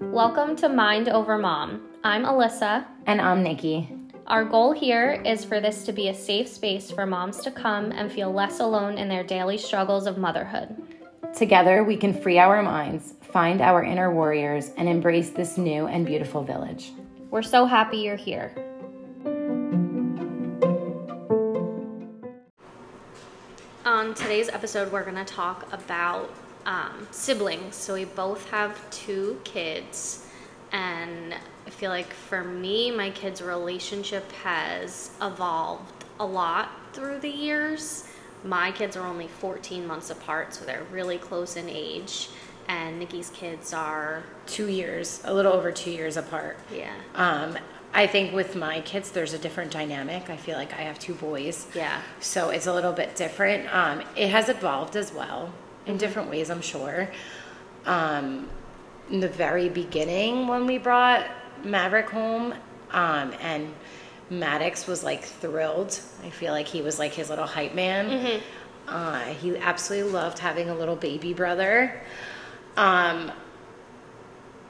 Welcome to Mind Over Mom. I'm Alyssa. And I'm Nikki. Our goal here is for this to be a safe space for moms to come and feel less alone in their daily struggles of motherhood. Together, we can free our minds, find our inner warriors, and embrace this new and beautiful village. We're so happy you're here. On today's episode, we're going to talk about um, siblings. So, we both have two kids, and I feel like for me, my kids' relationship has evolved a lot through the years. My kids are only 14 months apart, so they're really close in age. And Nikki's kids are, Two years, a little over two years apart. yeah, Um, I think with my kids, there's a different dynamic. I feel like I have two boys. yeah. So it's a little bit different. Um, it has evolved as well in different ways, I'm sure. Um, in the very beginning, when we brought Maverick home, um, and Maddox was like thrilled. I feel like he was like his little hype man. Uh, he absolutely loved having a little baby brother. Um,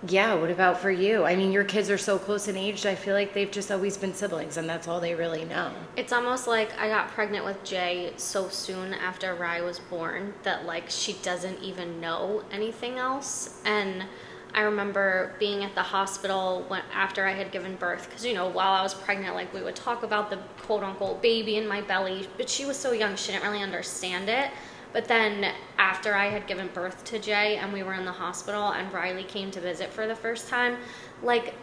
yeah, what about for you? I mean, your kids are so close in age. I feel like they've just always been siblings, and that's all they really know. It's almost like I got pregnant with Jay so soon after Rye was born that like she doesn't even know anything else. And I remember being at the hospital when after I had given birth because you know while I was pregnant, like we would talk about the quote unquote baby in my belly, but she was so young she didn't really understand it. But then after I had given birth to Jay and we were in the hospital and Riley came to visit for the first time, like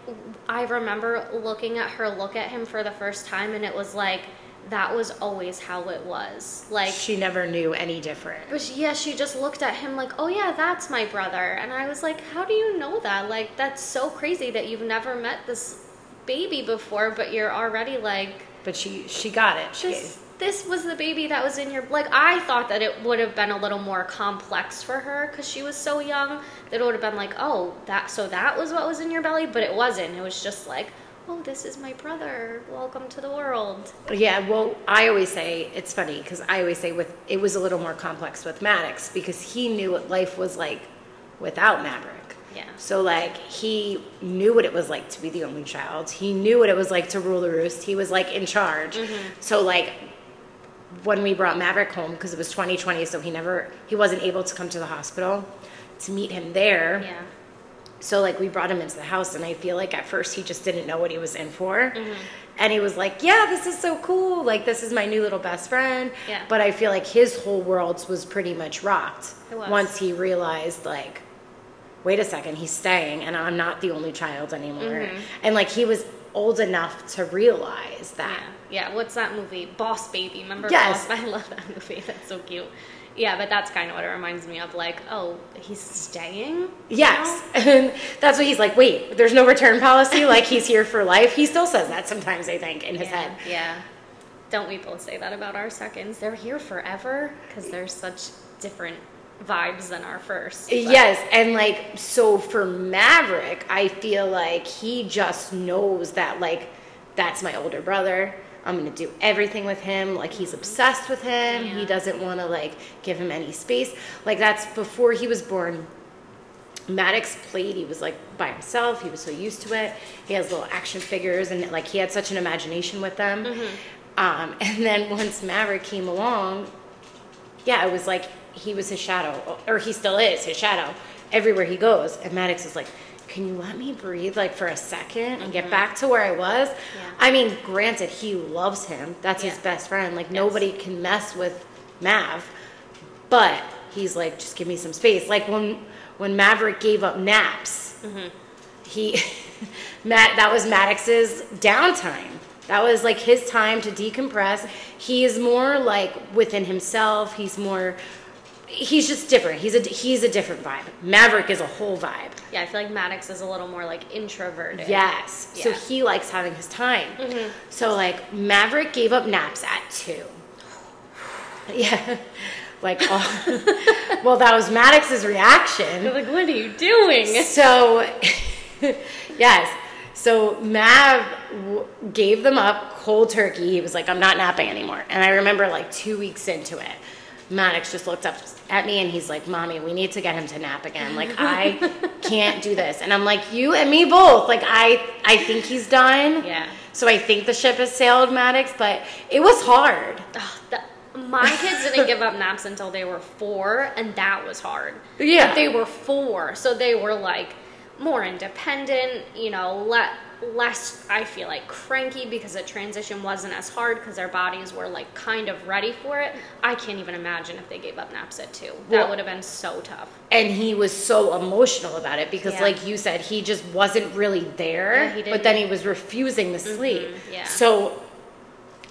I remember looking at her look at him for the first time and it was like that was always how it was. Like She never knew any different. but she, yeah, she just looked at him like, "Oh yeah, that's my brother." And I was like, "How do you know that? Like that's so crazy that you've never met this baby before, but you're already like But she she got it. She, this was the baby that was in your like I thought that it would have been a little more complex for her cuz she was so young that it would have been like, "Oh, that so that was what was in your belly?" But it wasn't. It was just like, "Oh, this is my brother. Welcome to the world." yeah, well, I always say it's funny because I always say with it was a little more complex with Maddox because he knew what life was like without Maverick. Yeah. So like he knew what it was like to be the only child. He knew what it was like to rule the roost. He was like in charge. Mm-hmm. So like when we brought Maverick home because it was 2020, so he never he wasn't able to come to the hospital to meet him there. Yeah. So like we brought him into the house, and I feel like at first he just didn't know what he was in for, mm-hmm. and he was like, "Yeah, this is so cool! Like this is my new little best friend." Yeah. But I feel like his whole world was pretty much rocked once he realized like, wait a second, he's staying, and I'm not the only child anymore, mm-hmm. and like he was old enough to realize that. Yeah, yeah. What's that movie? Boss Baby. Remember Yes. Boss? I love that movie. That's so cute. Yeah, but that's kind of what it reminds me of. Like, oh, he's staying. Yes. And that's what he's like, wait, there's no return policy? like he's here for life? He still says that sometimes, I think, in his Yeah, head. yeah. Don't we both say that about our seconds? They're here forever because they're such different vibes than our first. but- Yes, and like so for Maverick, I feel like he just knows that like that's my older brother. I'm gonna do everything with him. Like he's obsessed with him. Yeah. He doesn't want to like give him any space. Like that's before he was born. Maddox played. He was like by himself. He was so used to it. He has little action figures, and like he had such an imagination with them. Um, and then once Maverick came along, yeah, it was like he was his shadow, or he still is his shadow everywhere he goes. And Maddox is like, "Can you let me breathe, like for a second, and get mm-hmm. back to where I was?" Yeah. I mean, granted, he loves him. That's his best friend. Like nobody can mess with Mav, but he's like, "Just give me some space." Like when when Maverick gave up naps, mm-hmm. he Matt that was Maddox's downtime. That was like his time to decompress. He is more like within himself. He's more he's just different. He's a he's a different vibe. Maverick is a whole vibe. Yeah, I feel like Maddox is a little more like introverted. Yes. So he likes having his time. Mm-hmm. So like Maverick gave up naps at 2. Yeah. Like oh. well that was Maddox's reaction. Like, what are you doing? So, yes. So Mav w- gave them up cold turkey. He was like, I'm not napping anymore. And I remember like two weeks into it, Maddox just looked up at me and he's like, Mommy, we need to get him to nap again. Like, I can't do this. And I'm like, You and me both. Like, I, I think he's done. Yeah. So I think the ship has sailed, Maddox, but it was hard. Ugh, the, my kids didn't give up naps until they were four, and that was hard. Yeah. But they were four, so they were like more independent, you know, le- less, I feel like, cranky because the transition wasn't as hard because their bodies were like kind of ready for it. I can't even imagine if they gave up naps at two. That Well- would have been so tough. And he was so emotional about it because, Yeah. like you said, he just wasn't really there. Yeah, but then he was refusing to sleep. Mm-hmm, yeah. So,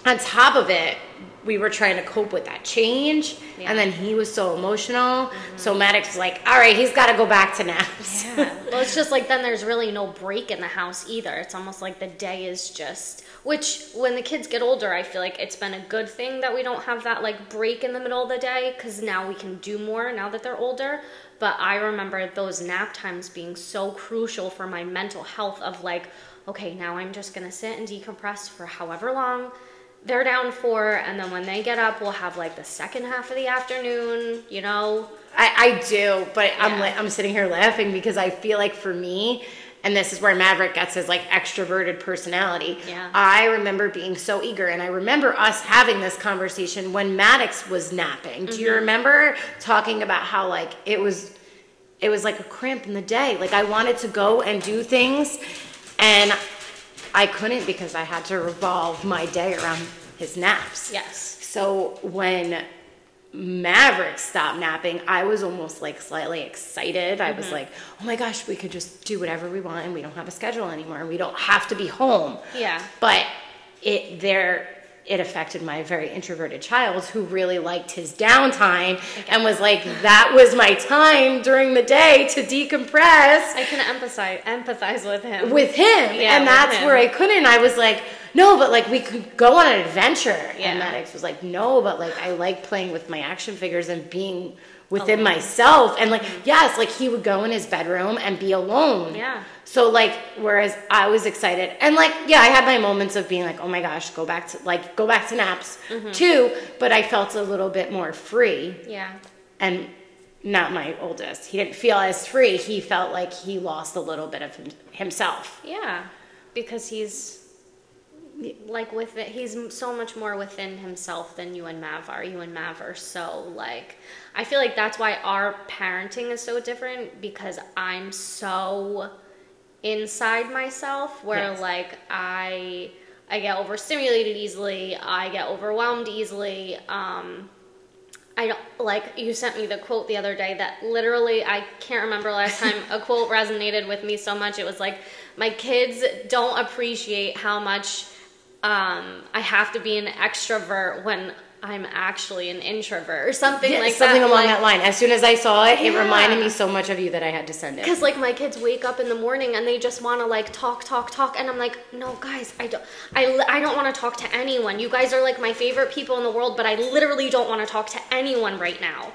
on top of it, we were trying to cope with that change. Yeah. Mm-hmm. And then he was so emotional. So, Maddox was like, all right, he's got to go back to naps. Yeah. well, it's just like then there's really no break in the house either. It's almost like the day is just, which when the kids get older, I feel like it's been a good thing that we don't have that like break in the middle of the day because now we can do more now that they're older. But I remember those nap times being so crucial for my mental health of like, okay, now I'm just gonna sit and decompress for however long they're down for, and then when they get up, we'll have like the second half of the afternoon, you know? I, I do, but I'm Yeah. li- I'm sitting here laughing because I feel like for me, and this is where Maverick gets his like extroverted personality. Yeah. I remember being so eager, and I remember us having this conversation when Maddox was napping. Do Mm-hmm. you remember talking about how like it was, it was like a cramp in the day. Like I wanted to go and do things, and I couldn't because I had to revolve my day around his naps. Yes. So when Maverick stopped napping, I was almost like slightly excited. I Mm-hmm. was like, oh my gosh, we could just do whatever we want and we don't have a schedule anymore and we don't have to be home. Yeah. But it there it affected my very introverted child who really liked his downtime and was like, that was my time during the day to decompress I can empathize empathize with him. with him. Yeah, and that's him. where I couldn't. I was like, no, but like we could go on an adventure. Yeah. And Maddox was like, no, but like I like playing with my action figures and being within myself. And like, yes, like he would go in his bedroom and be alone. Yeah. So like, whereas I was excited and like, yeah, I had my moments of being like, oh my gosh, go back to like, go back to naps Mm-hmm. too. But I felt a little bit more free yeah. and not my oldest. He didn't feel as free. He felt like he lost a little bit of him, himself. Yeah. Because he's like with it he's so much more within himself than you and Mav are. You and Mav are so like I feel like that's why our parenting is so different because I'm so inside myself where Yes. like I I get overstimulated easily, I get overwhelmed easily. Um I don't like you sent me the quote the other day that literally I can't remember last time a quote resonated with me so much. It was like my kids don't appreciate how much um, I have to be an extrovert when I'm actually an introvert or something Yeah, like something that. along like, that line. As soon as I saw it, it Yeah. reminded me so much of you that I had to send it. Because like my kids wake up in the morning and they just want to like talk, talk, talk, and I'm like, no, guys, I don't, I, I don't want to talk to anyone. You guys are like my favorite people in the world, but I literally don't want to talk to anyone right now.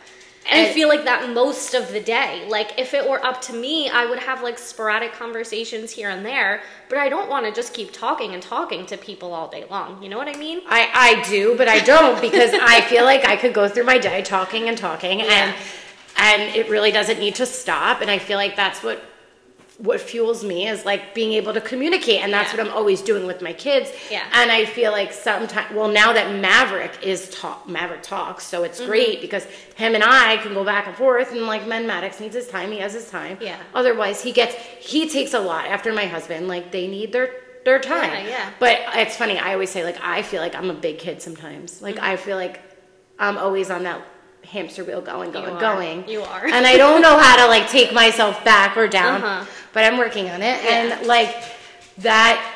And I feel like that most of the day. Like if it were up to me, I would have like sporadic conversations here and there, but I don't want to just keep talking and talking to people all day long. You know what I mean? I, I do, but I don't because I feel like I could go through my day talking and talking and and it really doesn't need to stop. And I feel like that's what what fuels me is like being able to communicate and that's Yeah. what I'm always doing with my kids. Yeah. And I feel like sometimes well now that Maverick is talk Maverick talks, so Mm-hmm. it's great because him and I can go back and forth and like men Maddox needs his time, he has his time. Yeah. Otherwise he gets he takes a lot after my husband. Like they need their their time. Yeah, yeah. But it's funny, I always say like I feel like I'm a big kid sometimes. Like Mm-hmm. I feel like I'm always on that hamster wheel going, going, are. going. You are. And I don't know how to like take myself back or down. Uh-huh. But I'm working on it. Yeah. And like that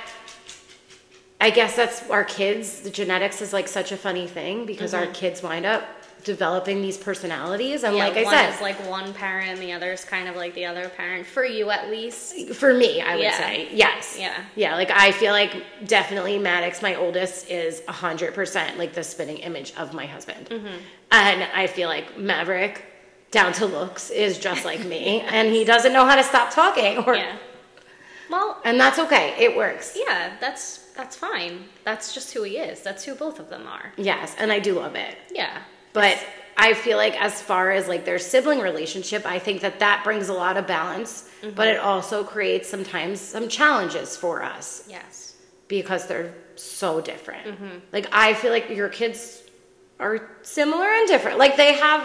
I guess that's our kids. The genetics is like such a funny thing because our kids wind up developing these personalities. And. Yeah, like I one said, is like one parent, and the other is kind of like the other parent. For you, at least. for me, I would Yeah. say yes. Yeah. Yeah. Like I feel like definitely Maddox, my oldest, is a hundred percent like the spinning image of my husband, Mm-hmm. and I feel like Maverick, down to looks, is just like me, and he doesn't know how to stop talking, or Yeah. Well, and that's okay. It works. yeah, that's that's fine. That's just who he is. That's who both of them are. Yes, and I do love it. Yeah. But I feel like as far as like their sibling relationship, I think that that brings a lot of balance, but it also creates sometimes some challenges for us Yes. because they're so different. Like I feel like your kids are similar and different. Like they have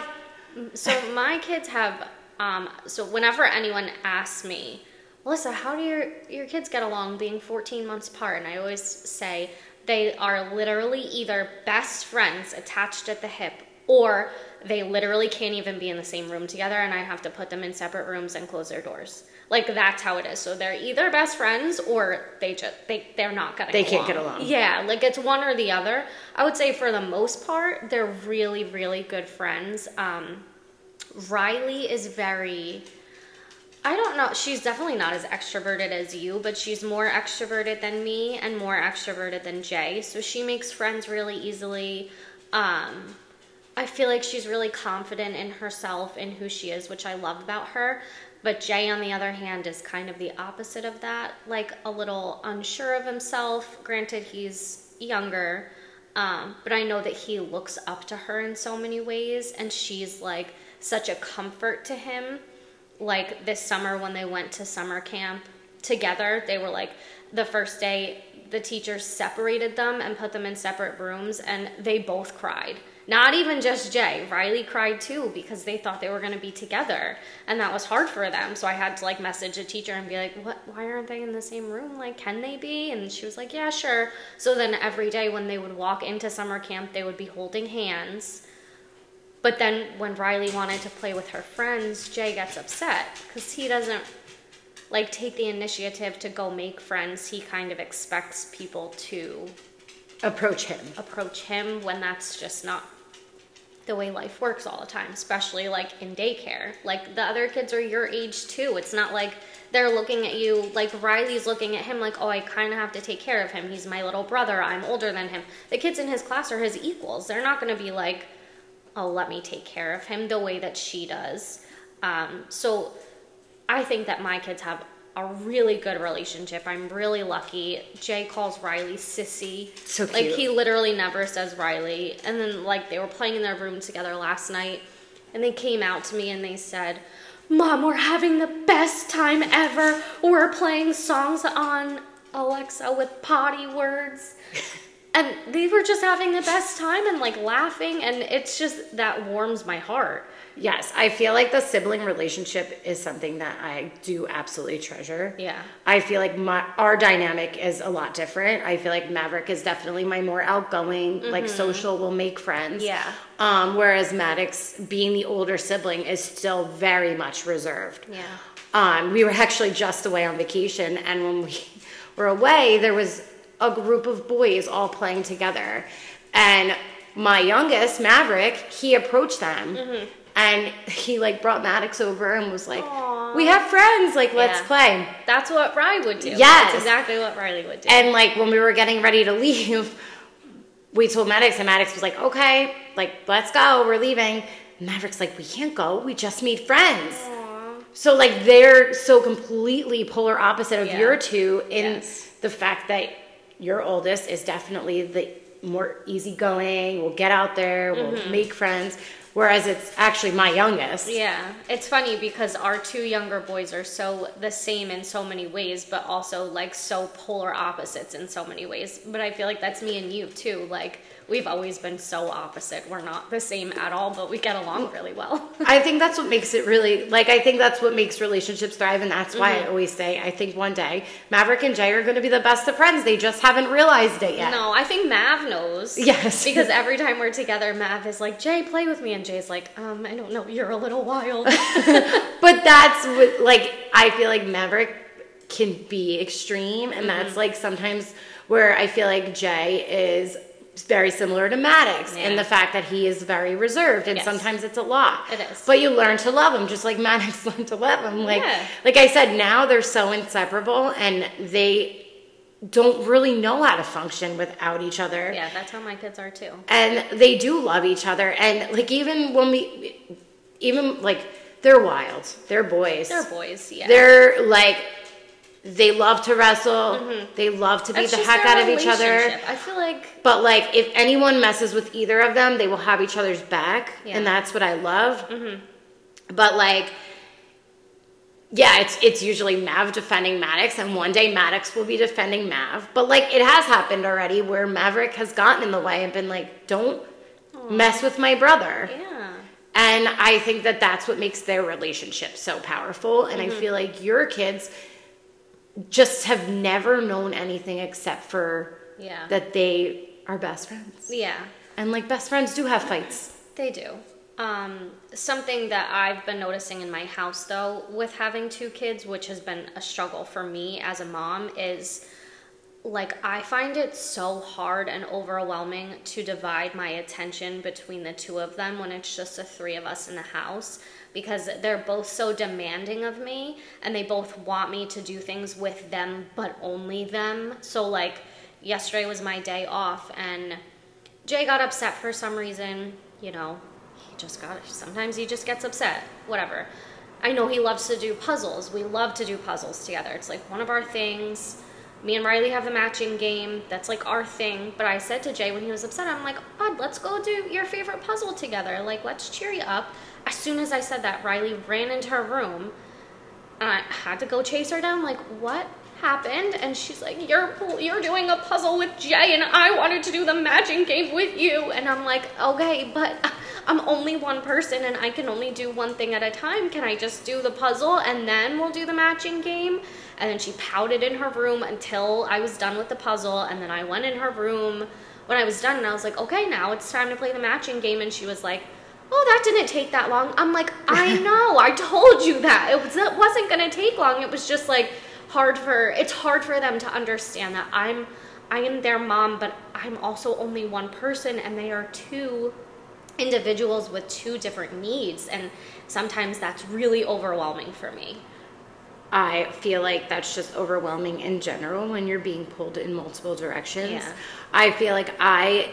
So my kids have. Um, so whenever anyone asks me, Melissa, how do your your kids get along being 14 months apart? And I always say they are literally either best friends attached at the hip, or they literally can't even be in the same room together, and I have to put them in separate rooms and close their doors. Like that's how it is. So they're either best friends or they just they they're not gonna. They can't get along. Yeah, like it's one or the other. I would say for the most part, they're really really good friends. Um, Riley is very I don't know. She's definitely not as extroverted as you, but she's more extroverted than me and more extroverted than Jay. So she makes friends really easily. Um, I feel like she's really confident in herself and who she is, which I love about her. But Jay, on the other hand, is kind of the opposite of that, like a little unsure of himself. Granted, he's younger, um, but I know that he looks up to her in so many ways, and she's like such a comfort to him like this summer when they went to summer camp together they were like the first day the teachers separated them and put them in separate rooms and they both cried not even just jay. Riley cried too because they thought they were going to be together and that was hard for them. So i had to like message a teacher and be like what why aren't they in the same room? Like can they be? And she was like yeah sure. So then every day when they would walk into summer camp they would be holding hands. But then when Riley wanted to play with her friends, Jay gets upset because he doesn't like take the initiative to go make friends. He kind of expects people to approach him. approach him when that's just not the way life works all the time, especially like in daycare. Like the other kids are your age too. It's not like they're looking at you like Riley's looking at him like, oh, I kind of have to take care of him. He's my little brother. I'm older than him. The kids in his class are his equals. They're not going to be like, oh, let me take care of him the way that she does. Um, so I think that my kids have a really good relationship. I'm really lucky. Jay calls Riley sissy. So cute. Like he literally never says Riley. And then like they were playing in their room together last night and they came out to me and they said, "Mom, we're having the best time ever. We're playing songs on Alexa with potty words." and they were just having the best time and like laughing and it's just that warms my heart. Yes, I feel like the sibling relationship is something that I do absolutely treasure. Yeah. I feel like my our dynamic is a lot different. I feel like Maverick is definitely my more outgoing, like social, will make friends. Mm-hmm. Yeah. Um, whereas Maddox, being the older sibling, is still very much reserved. Yeah. Um, we were actually just away on vacation, and when we were away, there was a group of boys all playing together. And my youngest, Maverick, he approached them. Mm-hmm. And he like brought Maddox over and was like, Aw. "We have friends, like let's Yeah. play." That's what Riley would do. Yes. That's exactly what Riley would do. And like when we were getting ready to leave, we told Maddox, and Maddox was like, "Okay, like let's go, we're leaving." Maverick's like, "We can't go. We just made friends." Aw. So like they're so completely polar opposite of Yeah. your two in Yes. the fact that your oldest is definitely the more easygoing, we'll get out there, we'll Mm-hmm. make friends, whereas it's actually my youngest. Yeah, it's funny because our two younger boys are so the same in so many ways, but also like so polar opposites in so many ways. But I feel like that's me and you too. Like we've always been so opposite. We're not the same at all, but we get along really well. I think that's what makes it really like I think that's what makes relationships thrive and that's why Mm-hmm. I always say I think one day Maverick and Jay are going to be the best of friends. They just haven't realized it yet. no, I think Mav knows. Yes. Because every time we're together, Mav is like, Jay, play with me. And Jay's like, um, I don't know, you're a little wild. But that's what, like, I feel like Maverick can be extreme, and Mm-hmm. that's like sometimes where I feel like Jay is very similar to Maddox in the fact that he is very reserved, and Yes. sometimes it's a lot. It is. But you learn to love him, just like Maddox learned to love him. Like, Yeah. like I said, now they're so inseparable, and they don't really know how to function without each other yeah, that's how my kids are too. and they do love each other and like even when we even like they're wild they're boys They're boys, yeah. they're like they love to wrestle. They love to beat That's the heck out of each other. I feel like But like, if anyone messes with either of them, they will have each other's back, Yeah. and that's what I love. But like, yeah, it's it's usually Mav defending Maddox, and one day Maddox will be defending Mav. But like, it has happened already where Maverick has gotten in the way and been like, "Don't mess with my brother." yeah. And I think that that's what makes their relationship so powerful. And Mm-hmm. I feel like your kids just have never known anything except for Yeah. that they are best friends. Yeah. And like best friends do have fights. They do. Um, something that I've been noticing in my house, though, with having two kids, which has been a struggle for me as a mom, is like I find it so hard and overwhelming to divide my attention between the two of them when it's just the three of us in the house because they're both so demanding of me and they both want me to do things with them but only them. So like yesterday was my day off and Jay got upset for some reason, you know, he just got sometimes he just gets upset, whatever. I know he loves to do puzzles. We love to do puzzles together. It's like one of our things. Me and Riley have the matching game. That's like our thing. But I said to Jay when he was upset, I'm like, Bud, let's go do your favorite puzzle together. Like, let's cheer you up. As soon as I said that, Riley ran into her room and I had to go chase her down. Like, what happened? And she's like, "You're you're doing a puzzle with Jay, and I wanted to do the matching game with you." And I'm like, "Okay, but I'm only one person, and I can only do one thing at a time. Can I just do the puzzle and then we'll do the matching game?" And then she pouted in her room until I was done with the puzzle, and then I went in her room when I was done, and I was like, "Okay, now it's time to play the matching game." And she was like oh, that didn't take that long. I'm like, I know, I told you that. It, was, it wasn't going to take long. It was just like hard for, it's hard for them to understand that I'm, I am their mom, but I'm also only one person and they are two individuals with two different needs. And sometimes that's really overwhelming for me. I feel like that's just overwhelming in general when you're being pulled in multiple directions. Yeah. I feel like I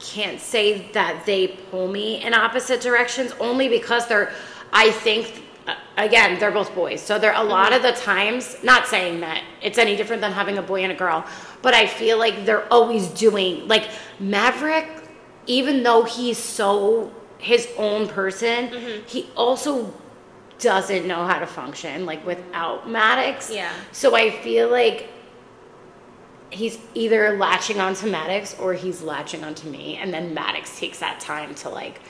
can't say that they pull me in opposite directions only because they're, I think, uh, again, they're both boys. So there are a lot of the times, not saying that it's any different than having a boy and a girl, but I feel like they're always doing, like Maverick, even though he's so his own person, he also doesn't know how to function like without Maddox. Yeah. So I feel like he's either latching onto Maddox or he's latching onto me, and then Maddox takes that time to like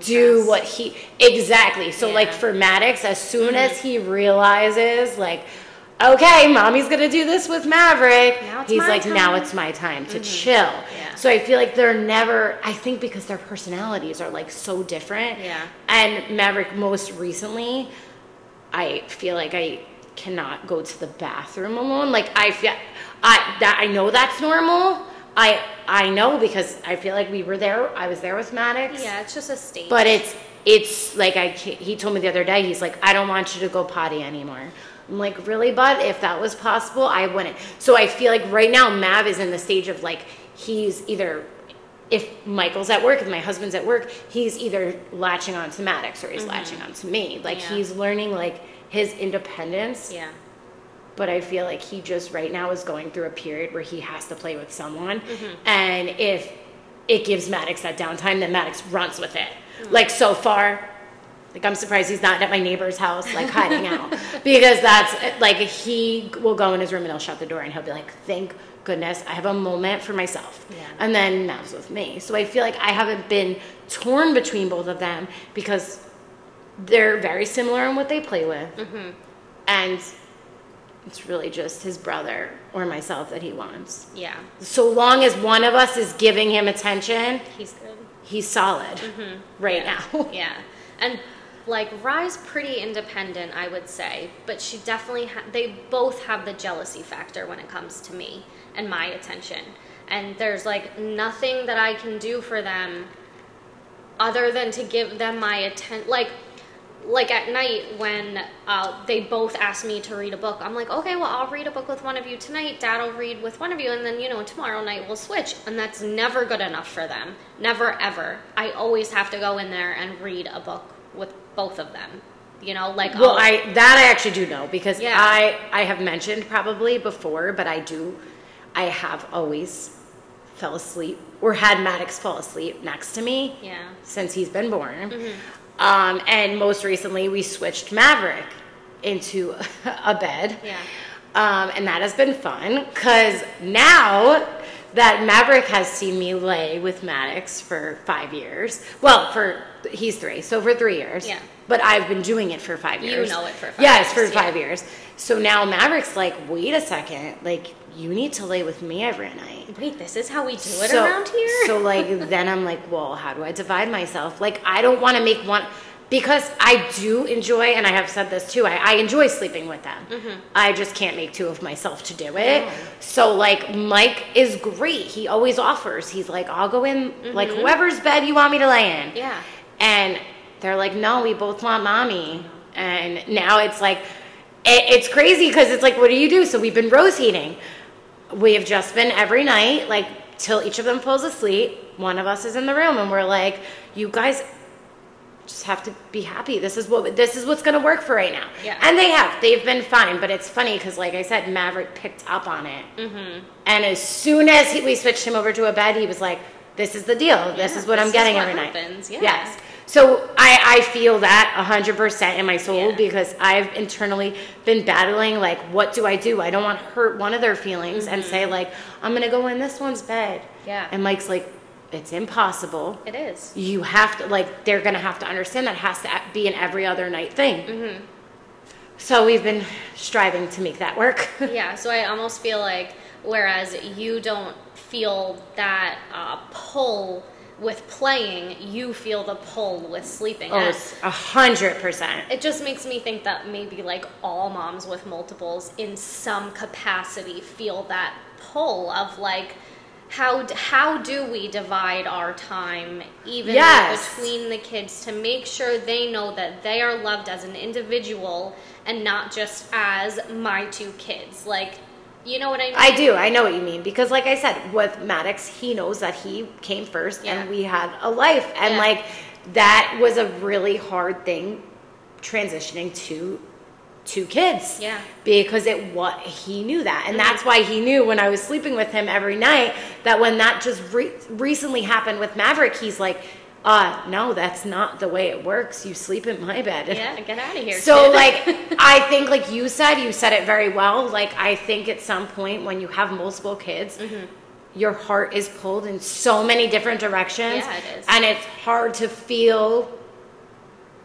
do what he exactly. So like Yeah. Mm-hmm. for Maddox, as soon as he realizes like. Okay, mommy's gonna do this with Maverick. He's like, now time." Mm-hmm. it's my time to chill. Yeah. So I feel like they're never. I think because their personalities are like so different. Yeah. And Maverick, most recently, I feel like I cannot go to the bathroom alone. Like I feel, I that I know that's normal. I I know because I feel like we were there. I was there with Maddox. Yeah, it's just a state. But it's it's like I he told me the other day. He's like, I don't want you to go potty anymore. I'm like, really, bud? If that was possible, I wouldn't. So I feel like right now Mav is in the stage of like he's either if Michael's at work, if my husband's at work, he's either latching on to Maddox or he's latching on to me. Like Mm-hmm. Yeah. he's learning like his independence. yeah. But I feel like he just right now is going through a period where he has to play with someone. Mm-hmm. And if it gives Maddox that downtime, then Maddox runs with it. Mm. Like so far, like I'm surprised he's not at my neighbor's house, like hiding out, because that's like he will go in his room and he'll shut the door and he'll be like, "Thank goodness I have a moment for myself." Yeah. And then Mav's with me, so I feel like I haven't been torn between both of them because they're very similar in what they play with, Mm-hmm. and it's really just his brother or myself that he wants. Yeah. So long as one of us is giving him attention, He's good. he's solid right yeah. now. yeah. And like Rye's pretty independent, I would say, but she definitely ha- they both have the jealousy factor when it comes to me and my attention. And there's like nothing that I can do for them other than to give them my attention like like at night when uh, they both ask me to read a book i'm like okay well i'll read a book with one of you tonight dad will read with one of you and then you know tomorrow night we'll switch and that's never good enough for them never ever i always have to go in there and read a book with both of them You know, like Well, I'll- I that I actually do know because Yeah. I I have mentioned probably before, but I do I have always fell asleep or had Maddox fall asleep next to me yeah. since he's been born. Mm-hmm. Um, and most recently, we switched Maverick into a bed. Yeah. Um, and that has been fun because now that Maverick has seen me lay with Maddox for five years, well, for he's three, so for three years. Yeah. But I've been doing it for five years. You know it for five Yes, years, for yeah. five years. So now Maverick's like, wait a second, like you need to lay with me every night. Wait, this is how we do it So- around here? So like then I'm like, well, how do I divide myself? Like I don't want to make one because I do enjoy, and I have said this too. I, I enjoy sleeping with them. Mm-hmm. I just can't make two of myself to do it. So like Mike is great. He always offers. He's like, I'll go in like whoever's bed you want me to lay in. Mm-hmm. Yeah. And they're like, no, we both want mommy. And now it's like, it, it's crazy because it's like, what do you do? So we've been rotating. We have just been every night, like, till each of them falls asleep. One of us is in the room, and we're like, you guys just have to be happy. This is what this is what's going to work for right now. Yeah. And they have. They've been fine, but it's funny because, like I said, Maverick picked up on it. Mm-hmm. And as soon as he, we switched him over to a bed, he was like, "This is the deal. this Yeah, is what this I'm getting what every happens. night." Yeah. Yes. So I, I feel that 100% in my soul Yeah. because I've internally been battling like, what do I do? I don't want to hurt one of their feelings and say like, I'm gonna go in this one's bed. Mm-hmm. Yeah. And Mike's like, it's impossible. It is. You have to like, they're gonna have to understand that has to be an every other night thing. Mm-hmm. So we've been striving to make that work. yeah, so I almost feel like whereas you don't feel that uh, pull with playing, you feel the pull with sleeping. oh, a hundred percent. it just makes me think that maybe like all moms with multiples in some capacity feel that pull of like how how do we divide our time even Yes. between the kids to make sure they know that they are loved as an individual and not just as my two kids like you know what I mean I do. I know what you mean because, like I said, with Maddox, he knows that he came first, Yeah. and we had a life, and Yeah. like that was a really hard thing transitioning to two kids. Yeah. Because it what he knew that, and mm-hmm. that's why he knew when I was sleeping with him every night that when that just re- recently happened with Maverick, he's like, "Uh, no, that's not the way it works. You sleep in my bed." yeah get out of here So like I think like you said, you said it very well. Like I think at some point when you have multiple kids, Mm-hmm. your heart is pulled in so many different directions. Yeah, it is. And it's hard to feel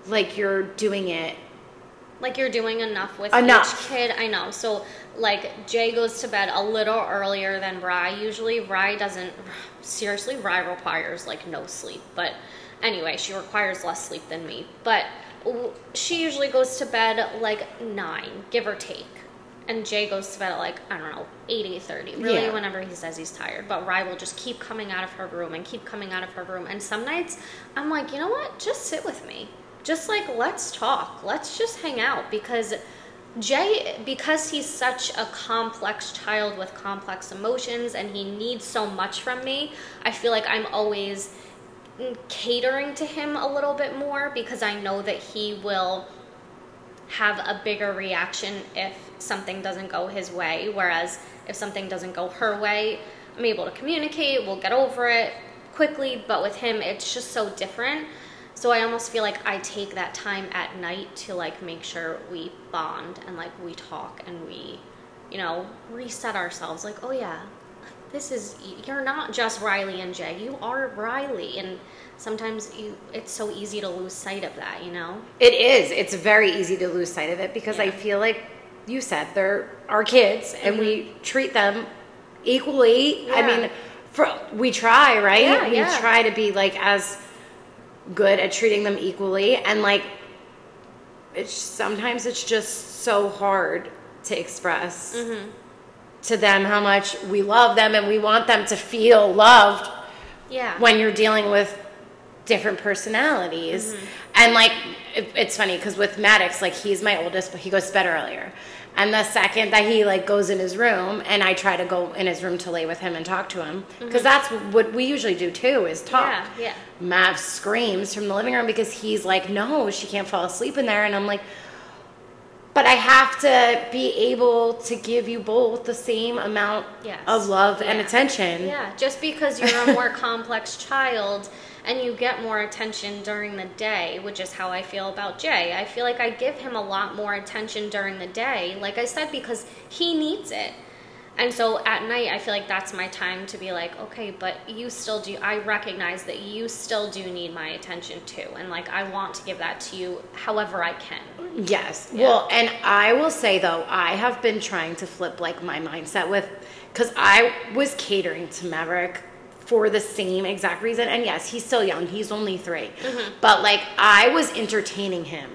like you're doing it. like you're doing enough with Enough. each kid. I know. So like Jay goes to bed a little earlier than Rye usually. Rye doesn't seriously Rye requires like no sleep. But anyway, she requires less sleep than me. But she usually goes to bed like 9, give or take. And Jay goes to bed at like, I don't know, 8, 8.30. Really, Yeah. whenever he says he's tired. But Rye will just keep coming out of her room and keep coming out of her room. And some nights, I'm like, you know what? Just sit with me. Just like, let's talk. Let's just hang out. Because Jay, because he's such a complex child with complex emotions and he needs so much from me, I feel like I'm always catering to him a little bit more because I know that he will have a bigger reaction if something doesn't go his way. Whereas if something doesn't go her way, I'm able to communicate, we'll get over it quickly. But with him, it's just so different. So I almost feel like I take that time at night to like make sure we bond and like we talk and we, you know, reset ourselves. Like, oh yeah, this is you're not just Riley and Jay. You are Riley, and sometimes you it's so easy to lose sight of that. You know. It is. It's very easy to lose sight of it because I feel like you said they're our kids and we treat them equally. I Mm-hmm. Mean, for, we try, right? Yeah, we yeah. try to be like as good at treating them equally and like it's sometimes it's just so hard to express Mm-hmm. to them how much we love them and we want them to feel loved Yeah. when you're dealing with different personalities. Mm-hmm. And like, it, it's funny because with Maddox, like he's my oldest, but he goes to bed earlier. And the second that he like goes in his room and I try to go in his room to lay with him and talk to him because that's what we usually do too is talk. Mm-hmm. Yeah, yeah. Mav screams from the living room because he's like, "No, she can't fall asleep in there." And I'm like, "But I have to be able to give you both the same amount Yes. of love and attention." Yeah, just because you're a more complex child and you get more attention during the day, which is how I feel about Jay. I feel like I give him a lot more attention during the day, like I said, because he needs it. And so at night, I feel like that's my time to be like, okay, but you still do, I recognize that you still do need my attention too. And like, I want to give that to you however I can. Yes. Yeah. Well, and I will say though, I have been trying to flip like my mindset with because I was catering to Maverick for the same exact reason. And yes, he's still young. He's only 3 Mm-hmm. But like I was entertaining him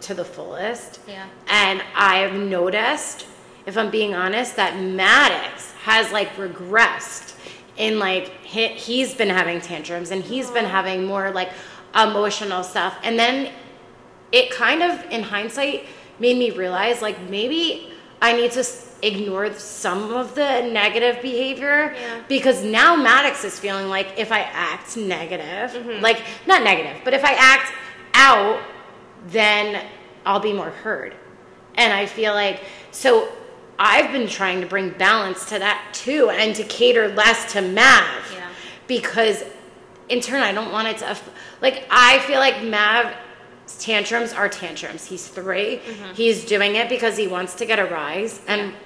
to the fullest. Yeah. And I've noticed, if I'm being honest, that Maddox has like regressed in like he, he's been having tantrums and he's been having more like emotional stuff. And then it kind of in hindsight made me realize like maybe I need to ignore some of the negative behavior Yeah. because now Maddox is feeling like if I act negative, Mm-hmm. like not negative, but if I act out, then I'll be more heard. And I feel like so I've been trying to bring balance to that too and to cater less to Mav Yeah. because in turn I don't want it to like I feel like Mav tantrums are tantrums. He's 3 He's doing it because he wants to get a rise and Yeah.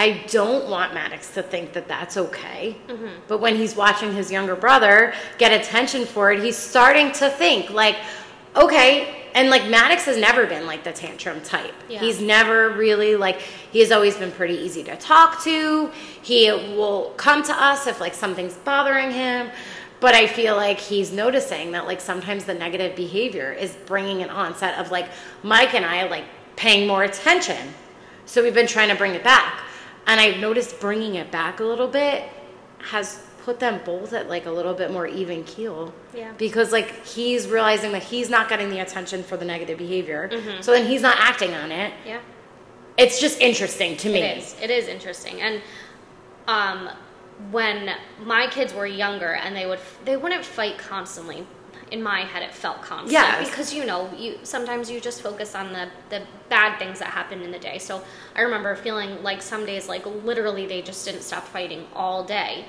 I don't want Maddox to think that that's okay. Mm-hmm. But when he's watching his younger brother get attention for it, he's starting to think like, okay. And like Maddox has never been like the tantrum type. Yeah. He's never really like, he's always been pretty easy to talk to. He will come to us if like something's bothering him. But I feel like he's noticing that like sometimes the negative behavior is bringing an onset of like Mike and I like paying more attention. So we've been trying to bring it back. And I've noticed bringing it back a little bit has put them both at like a little bit more even keel. Yeah. Because like he's realizing that he's not getting the attention for the negative behavior. So then he's not acting on it. Yeah. It's just interesting to me. It is. It is interesting. And um, when my kids were younger and they would they wouldn't fight constantly. In my head, it felt constant. Yes. because you know you sometimes you just focus on the the bad things that happen in the day. So I remember feeling like some days, like literally, they just didn't stop fighting all day,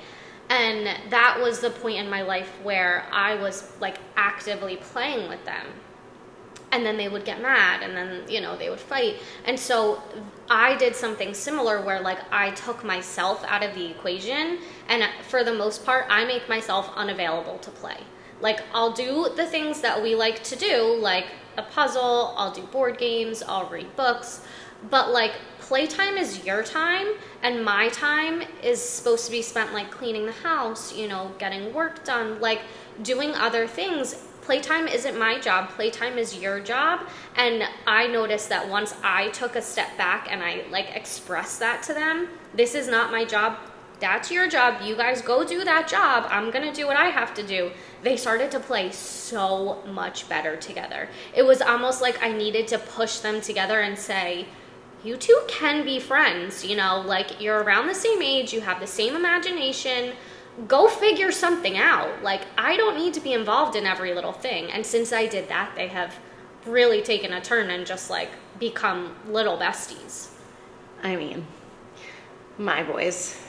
and that was the point in my life where I was like actively playing with them. And then they would get mad and then you know they would fight. And so i did something similar where like i took myself out of the equation. And for the most part i make myself unavailable to play like i'll do the things that we like to do like a puzzle i'll do board games i'll read books. But like playtime is your time and my time is supposed to be spent like cleaning the house you know getting work done like doing other things. Playtime isn't my job playtime is your job. And i noticed that once i took a step back and i like expressed that to them this is not my job that's your job. You guys go do that job. I'm gonna do what i have to do. They started to play so much better together. It was almost like i needed to push them together and say you two can be friends you know like you're around the same age you have the same imagination. Go figure something out. Like i don't need to be involved in every little thing. And since i did that they have really taken a turn and just like become little besties. I mean, my boys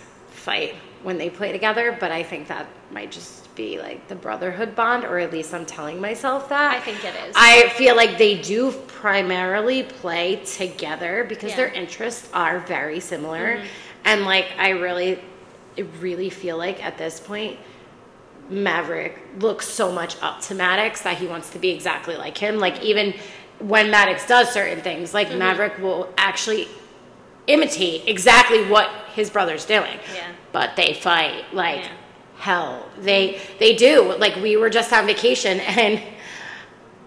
fight when they play together, but I think that might just be like the brotherhood bond, or at least I'm telling myself that. I think it is. I feel like they do primarily play together because Yeah. their interests are very similar. Mm-hmm. And like, I really, really feel like at this point, Maverick looks so much up to Maddox that he wants to be exactly like him. Like, even when Maddox does certain things, Mm-hmm. like Maverick will actually imitate exactly what his brother's doing. Yeah. But they fight like Yeah. hell. They they do. Like we were just on vacation and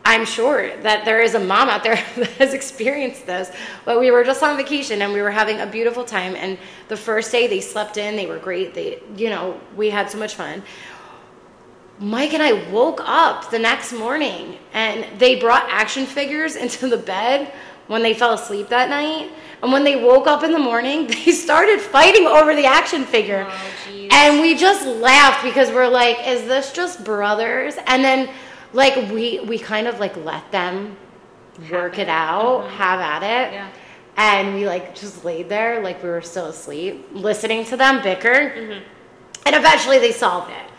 I'm sure that there is a mom out there that has experienced this. But we were just on vacation and we were having a beautiful time and the first day they slept in, they were great. They you know, we had so much fun. Mike and I woke up the next morning and they brought action figures into the bed when they fell asleep that night. And when they woke up in the morning, they started fighting over the action figure. Oh, and we just laughed because we're like, is this just brothers? And then like we we kind of like let them work it, out, have at it. Yeah. And we like just laid there like we were still asleep, listening to them bicker. And eventually they solved it.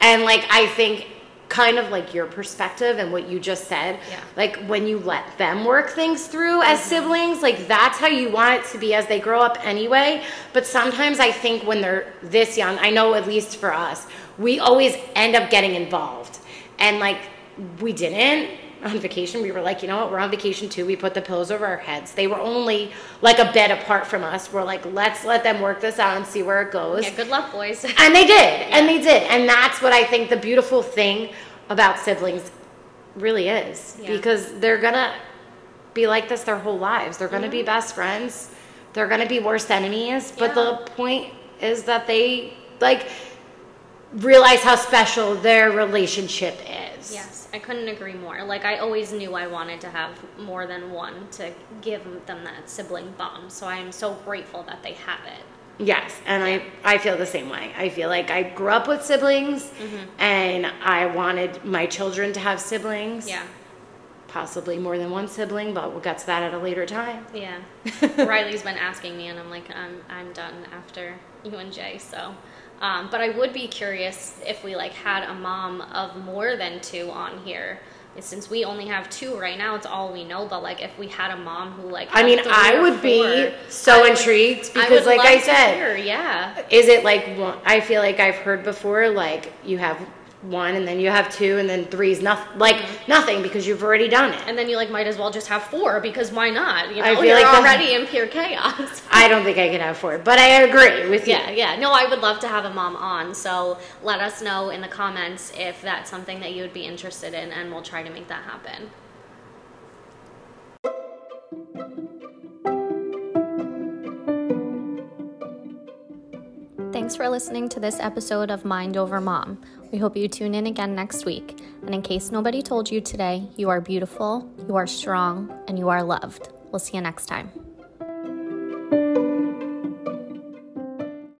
And like I think kind of like your perspective and what you just said, Yeah. like when you let them work things through as mm-hmm. siblings, like that's how you want it to be as they grow up anyway. But sometimes I think when they're this young, I know at least for us, we always end up getting involved. And like we didn't on vacation. We were like, you know what, we're on vacation too. We put the pillows over our heads. They were only like a bed apart from us. We're like, let's let them work this out and see where it goes. Yeah, good luck, boys. And they did, and they did. And that's what I think the beautiful thing about siblings really is. Yeah. Because they're gonna be like this their whole lives. They're gonna be mm-hmm. best friends. They're gonna be worst enemies. But Yeah. the point is that they like realize how special their relationship is. Yes, I couldn't agree more. Like I always knew I wanted to have more than one to give them that sibling bond. So I am so grateful that they have it. Yes, and I, I feel the same way. I feel like I grew up with siblings Mm-hmm. and I wanted my children to have siblings. Yeah. Possibly more than one sibling, but we'll get to that at a later time. Yeah. Riley's been asking me, and I'm like, I'm, I'm done after you and Jay. So, um, but I would be curious if we like had a mom of more than two on here. Since we only have two right now, it's all we know. But like, if we had a mom who like, I mean, I would be so I intrigued because, like I said, hear, yeah, is it like I feel like I've heard before, like you have one and then you have two and then three's nothing, like Mm-hmm. nothing because you've already done it. and then you like might as well just have four because why not? You know, I feel you're like that's- already in pure chaos. I don't think I could have four, but I agree with you. Yeah, yeah. No, I would love to have a mom on. So let us know in the comments if that's something that you would be interested in, and we'll try to make that happen. Thanks for listening to this episode of Mind Over Mom. We hope you tune in again next week. And in case nobody told you today, you are beautiful, you are strong, and you are loved. We'll see you next time.